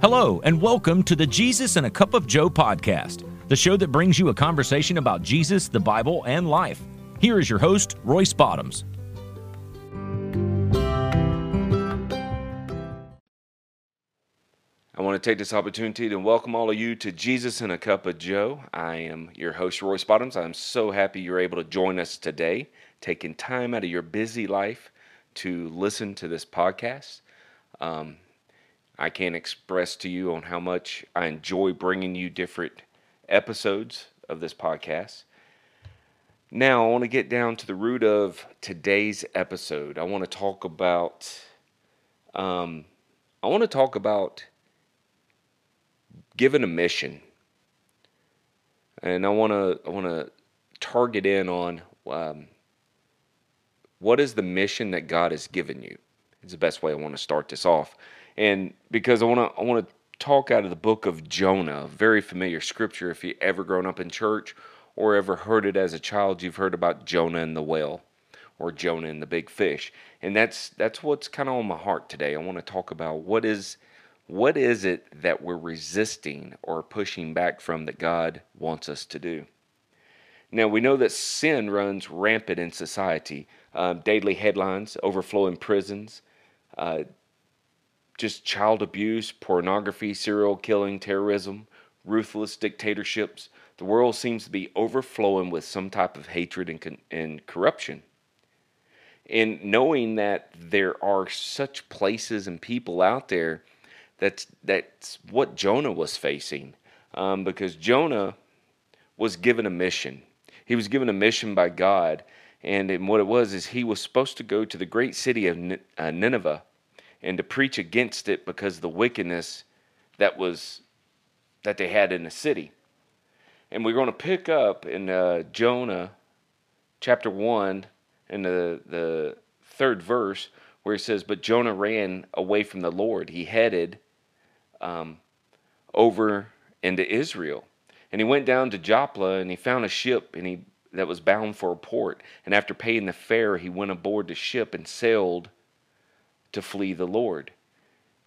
Hello, and welcome to the Jesus and a Cup of Joe podcast, the show that brings you a conversation about Jesus, the Bible, and life. Here is your host, Royce Bottoms. I want to take this opportunity to welcome all of you to Jesus and a Cup of Joe. I am your host, Royce Bottoms. I'm so happy you're able to join us today, taking time out of your busy life to listen to this podcast. Um, I can't express to you on how much I enjoy bringing you different episodes of this podcast. Now, I want to get down to the root of today's episode. I want to talk about, um, I want to talk about given a mission, and I want to, I want to target in on um, what is the mission that God has given you. It's the best way I want to start this off, and because I want to, I want to talk out of the book of Jonah, very familiar scripture. If you ever grown up in church or ever heard it as a child, you've heard about Jonah and the whale or Jonah and the big fish. And that's that's what's kind of on my heart today. I want to talk about what is what is it that we're resisting or pushing back from that God wants us to do. Now we know that sin runs rampant in society. Uh, daily headlines, overflowing prisons, uh, just child abuse, pornography, serial killing, terrorism, ruthless dictatorships. The world seems to be overflowing with some type of hatred and, and corruption. And knowing that there are such places and people out there, that's, that's what Jonah was facing. Um, because Jonah was given a mission. He was given a mission by God. And, and what it was is he was supposed to go to the great city of uh, Nineveh and to preach against it because of the wickedness that was that they had in the city. And we're going to pick up in uh, Jonah chapter 1 in the, the third verse where it says, But Jonah ran away from the Lord. He headed um, over into Israel. And he went down to Joppa and he found a ship and he that was bound for a port. And after paying the fare, he went aboard the ship and sailed to flee the Lord.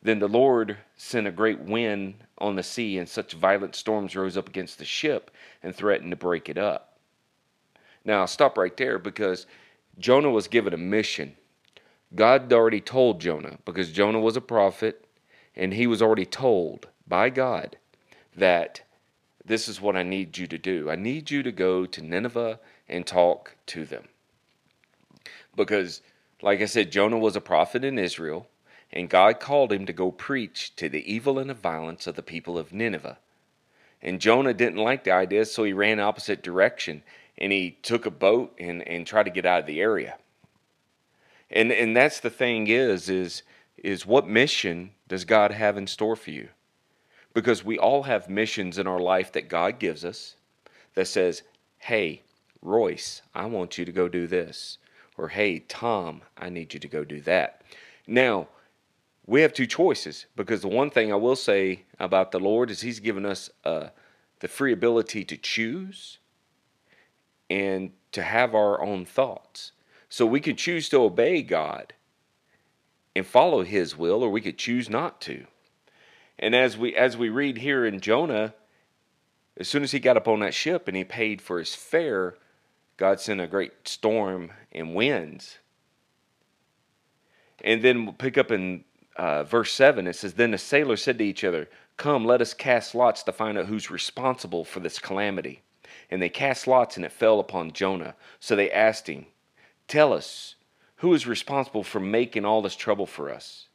Then the Lord sent a great wind on the sea, and such violent storms rose up against the ship and threatened to break it up. Now, I'll stop right there because Jonah was given a mission. God already told Jonah, because Jonah was a prophet, and he was already told by God that this is what I need you to do. I need you to go to Nineveh and talk to them. Because like I said, Jonah was a prophet in Israel, and God called him to go preach to the evil and the violence of the people of Nineveh. And Jonah didn't like the idea, so he ran opposite direction and he took a boat and, and tried to get out of the area. And and that's the thing is is is what mission does God have in store for you? Because we all have missions in our life that God gives us that says, "Hey, Royce, I want you to go do this." Or hey, Tom, I need you to go do that. Now, we have two choices because the one thing I will say about the Lord is He's given us uh, the free ability to choose and to have our own thoughts. So we can choose to obey God and follow His will, or we could choose not to. And as we as we read here in Jonah, as soon as he got up on that ship and he paid for his fare, God sent a great storm and winds. And then we'll pick up in uh, verse 7. It says, Then the sailors said to each other, Come, let us cast lots to find out who's responsible for this calamity. And they cast lots, and it fell upon Jonah. So they asked him, Tell us, who is responsible for making all this trouble for us?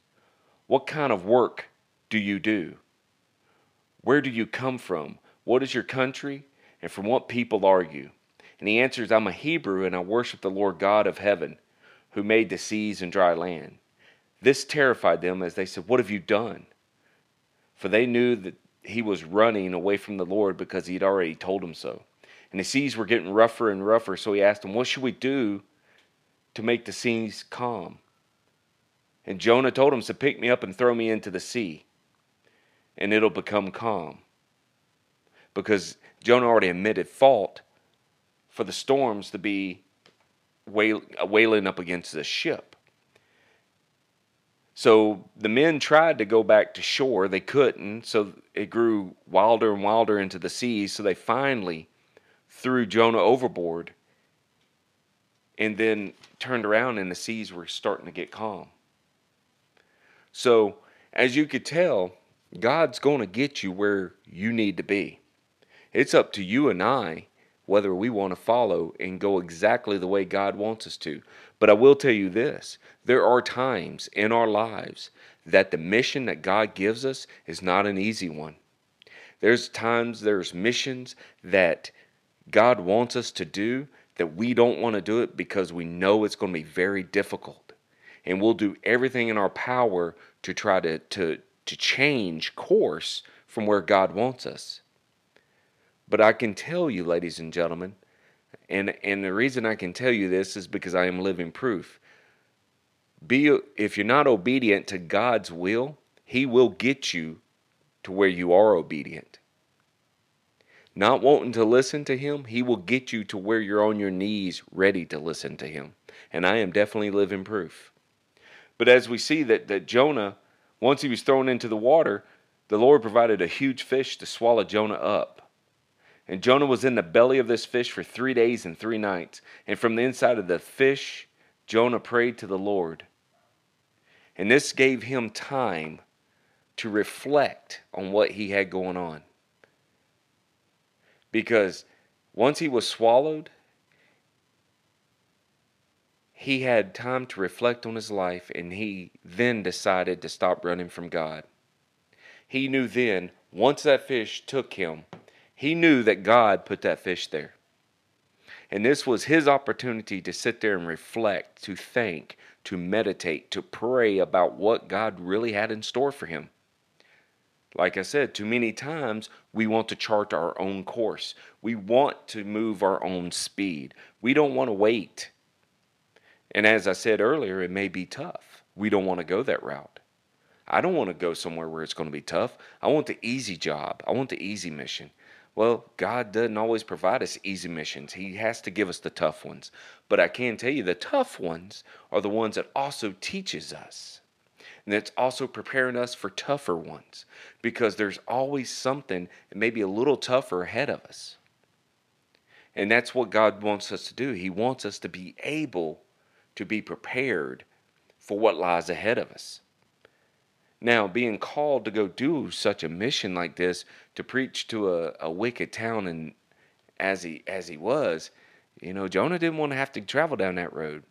What kind of work do you do? Where do you come from? What is your country? And from what people are you? And he answers, I'm a Hebrew, and I worship the Lord God of heaven, who made the seas and dry land. This terrified them as they said, What have you done? For they knew that he was running away from the Lord because he had already told them so. And the seas were getting rougher and rougher, so he asked them, What should we do to make the seas calm? And Jonah told him, So pick me up and throw me into the sea, and it'll become calm. Because Jonah already admitted fault for the storms to be wailing uh, up against the ship. So the men tried to go back to shore. They couldn't. So it grew wilder and wilder into the seas. So they finally threw Jonah overboard and then turned around and the seas were starting to get calm. So, as you could tell, God's going to get you where you need to be. It's up to you and I whether we want to follow and go exactly the way God wants us to. But I will tell you this there are times in our lives that the mission that God gives us is not an easy one. There's times, there's missions that God wants us to do that we don't want to do it because we know it's going to be very difficult. And we'll do everything in our power to try to, to, to change course from where God wants us. But I can tell you, ladies and gentlemen, and, and the reason I can tell you this is because I am living proof. Be if you're not obedient to God's will, He will get you to where you are obedient. Not wanting to listen to Him, He will get you to where you're on your knees ready to listen to Him. And I am definitely living proof. But as we see that, that Jonah, once he was thrown into the water, the Lord provided a huge fish to swallow Jonah up. And Jonah was in the belly of this fish for three days and three nights. And from the inside of the fish, Jonah prayed to the Lord. And this gave him time to reflect on what he had going on. Because once he was swallowed, he had time to reflect on his life and he then decided to stop running from God. He knew then, once that fish took him, he knew that God put that fish there. And this was his opportunity to sit there and reflect, to think, to meditate, to pray about what God really had in store for him. Like I said, too many times we want to chart our own course. We want to move our own speed. We don't want to wait. And as I said earlier, it may be tough. We don't want to go that route. I don't want to go somewhere where it's going to be tough. I want the easy job. I want the easy mission. Well, God doesn't always provide us easy missions. He has to give us the tough ones. But I can tell you the tough ones are the ones that also teaches us. And it's also preparing us for tougher ones because there's always something maybe a little tougher ahead of us. And that's what God wants us to do. He wants us to be able to be prepared for what lies ahead of us. Now, being called to go do such a mission like this, to preach to a, a wicked town, and as he as he was, you know, Jonah didn't want to have to travel down that road.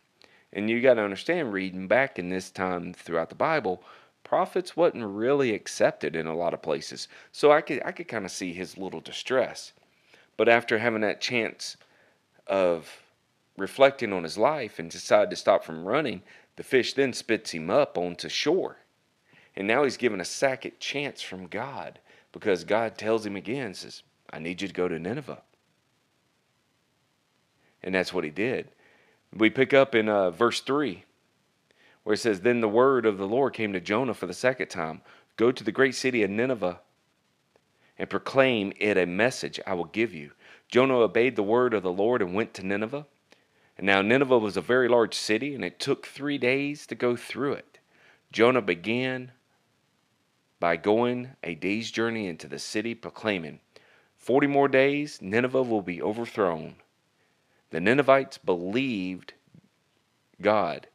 And you got to understand, reading back in this time throughout the Bible, prophets wasn't really accepted in a lot of places. So I could I could kind of see his little distress. But after having that chance of reflecting on his life and decided to stop from running, the fish then spits him up onto shore. And now he's given a second chance from God because God tells him again, says, I need you to go to Nineveh. And that's what he did. We pick up in uh, verse 3 where it says, Then the word of the Lord came to Jonah for the second time Go to the great city of Nineveh and proclaim it a message I will give you. Jonah obeyed the word of the Lord and went to Nineveh. And now Nineveh was a very large city, and it took three days to go through it. Jonah began by going a day's journey into the city, proclaiming, Forty more days, Nineveh will be overthrown. The Ninevites believed God,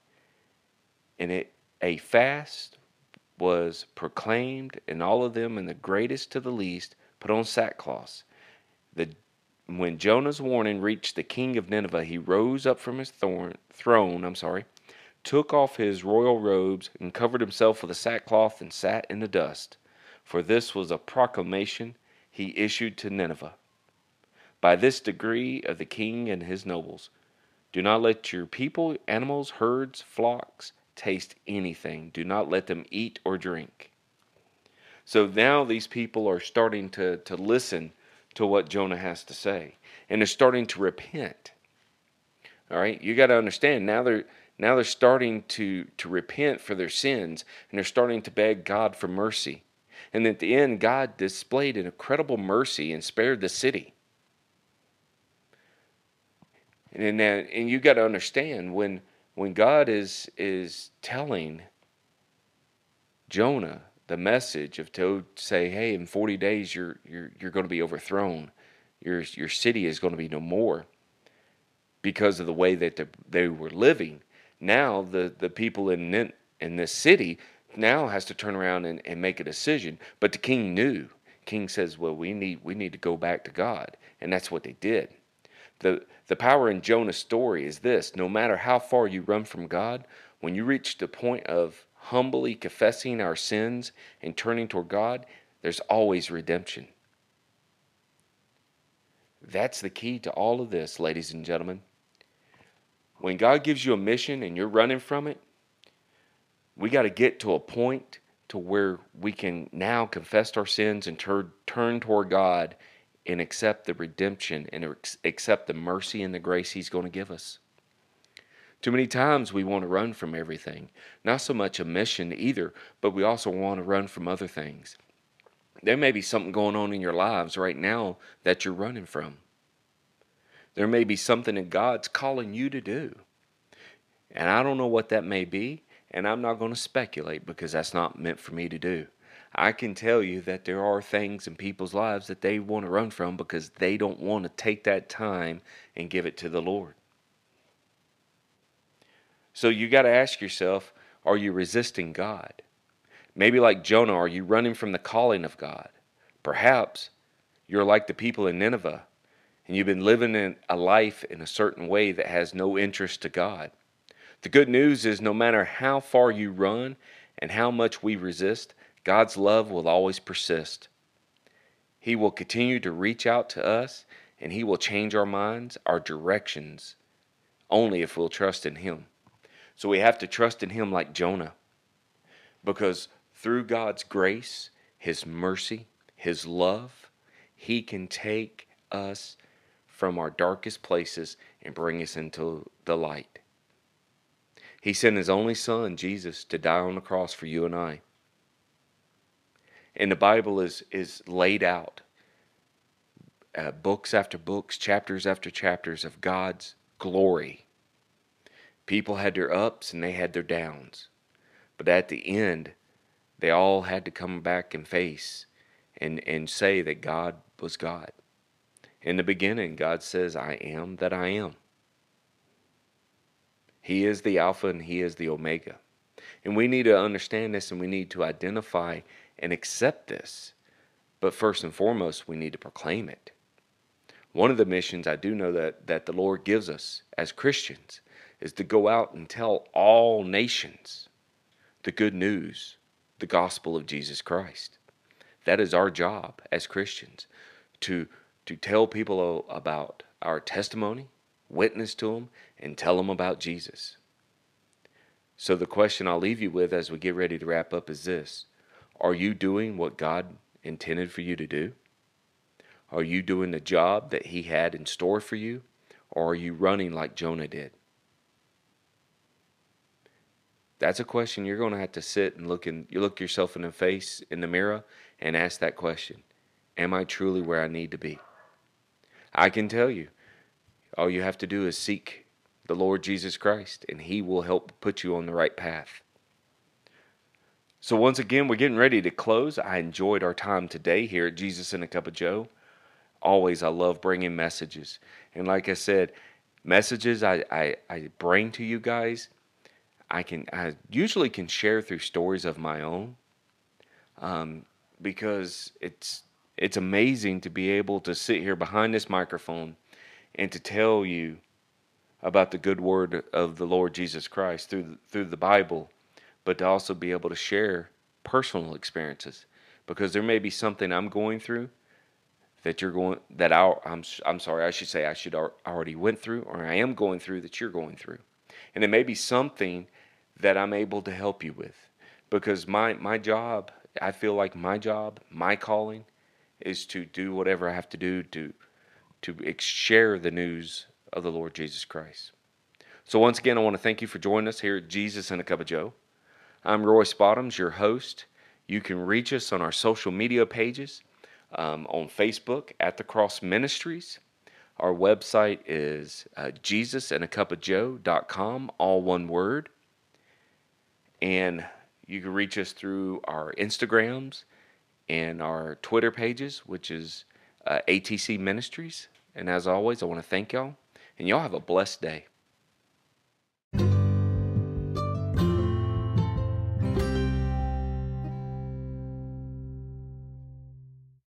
and it, a fast was proclaimed, and all of them, and the greatest to the least, put on sackcloth. The, when Jonah's warning reached the king of Nineveh, he rose up from his thorn, throne. I'm sorry took off his royal robes, and covered himself with a sackcloth, and sat in the dust. For this was a proclamation he issued to Nineveh. By this decree of the king and his nobles, do not let your people, animals, herds, flocks taste anything. Do not let them eat or drink. So now these people are starting to, to listen to what Jonah has to say, and they're starting to repent. All right, you got to understand now they're now they're starting to, to repent for their sins and they're starting to beg God for mercy. And at the end, God displayed an incredible mercy and spared the city. And, and, and you got to understand when, when God is, is telling Jonah the message of to say, hey, in 40 days you're you're you're going to be overthrown. Your your city is going to be no more because of the way that the, they were living. Now the the people in in this city now has to turn around and, and make a decision. But the king knew. King says, well, we need we need to go back to God, and that's what they did. The the power in Jonah's story is this: no matter how far you run from God, when you reach the point of humbly confessing our sins and turning toward God, there's always redemption. That's the key to all of this, ladies and gentlemen. When God gives you a mission and you're running from it, we got to get to a point to where we can now confess our sins and tur- turn toward God and accept the redemption and accept the mercy and the grace He's going to give us. Too many times we want to run from everything. Not so much a mission either, but we also want to run from other things. There may be something going on in your lives right now that you're running from. There may be something that God's calling you to do. And I don't know what that may be, and I'm not going to speculate because that's not meant for me to do. I can tell you that there are things in people's lives that they want to run from because they don't want to take that time and give it to the Lord. So you got to ask yourself are you resisting God? Maybe like Jonah, are you running from the calling of God? Perhaps you're like the people in Nineveh and you've been living in a life in a certain way that has no interest to God. The good news is no matter how far you run and how much we resist, God's love will always persist. He will continue to reach out to us and He will change our minds, our directions, only if we'll trust in Him. So we have to trust in Him like Jonah. Because through God's grace, His mercy, His love, He can take us from our darkest places and bring us into the light. He sent His only Son, Jesus, to die on the cross for you and I. And the Bible is, is laid out uh, books after books, chapters after chapters of God's glory People had their ups and they had their downs. But at the end, they all had to come back and face and, and say that God was God. In the beginning, God says, I am that I am. He is the Alpha and He is the Omega. And we need to understand this and we need to identify and accept this. But first and foremost, we need to proclaim it. One of the missions I do know that, that the Lord gives us as Christians is to go out and tell all nations the good news, the gospel of Jesus Christ. That is our job as Christians to to tell people about our testimony, witness to them, and tell them about Jesus. So the question I'll leave you with as we get ready to wrap up is this: Are you doing what God intended for you to do? Are you doing the job that He had in store for you? Or are you running like Jonah did? That's a question you're going to have to sit and look and you look yourself in the face in the mirror and ask that question. Am I truly where I need to be? I can tell you, all you have to do is seek the Lord Jesus Christ, and He will help put you on the right path. So, once again, we're getting ready to close. I enjoyed our time today here at Jesus and a Cup of Joe. Always, I love bringing messages. And like I said, messages I, I, I bring to you guys I can I usually can share through stories of my own, um, because it's it's amazing to be able to sit here behind this microphone and to tell you about the good word of the Lord Jesus Christ through the, through the Bible, but to also be able to share personal experiences because there may be something I'm going through that you're going that I, I'm I'm sorry I should say I should already went through or I am going through that you're going through, and it may be something that I'm able to help you with. Because my, my job, I feel like my job, my calling, is to do whatever I have to do to, to share the news of the Lord Jesus Christ. So, once again, I want to thank you for joining us here at Jesus and a Cup of Joe. I'm Royce Bottoms, your host. You can reach us on our social media pages um, on Facebook at the Cross Ministries. Our website is uh, jesusandacupofjoe.com, all one word. And You can reach us through our Instagrams and our Twitter pages, which is uh, ATC Ministries. And as always, I want to thank y'all, and y'all have a blessed day.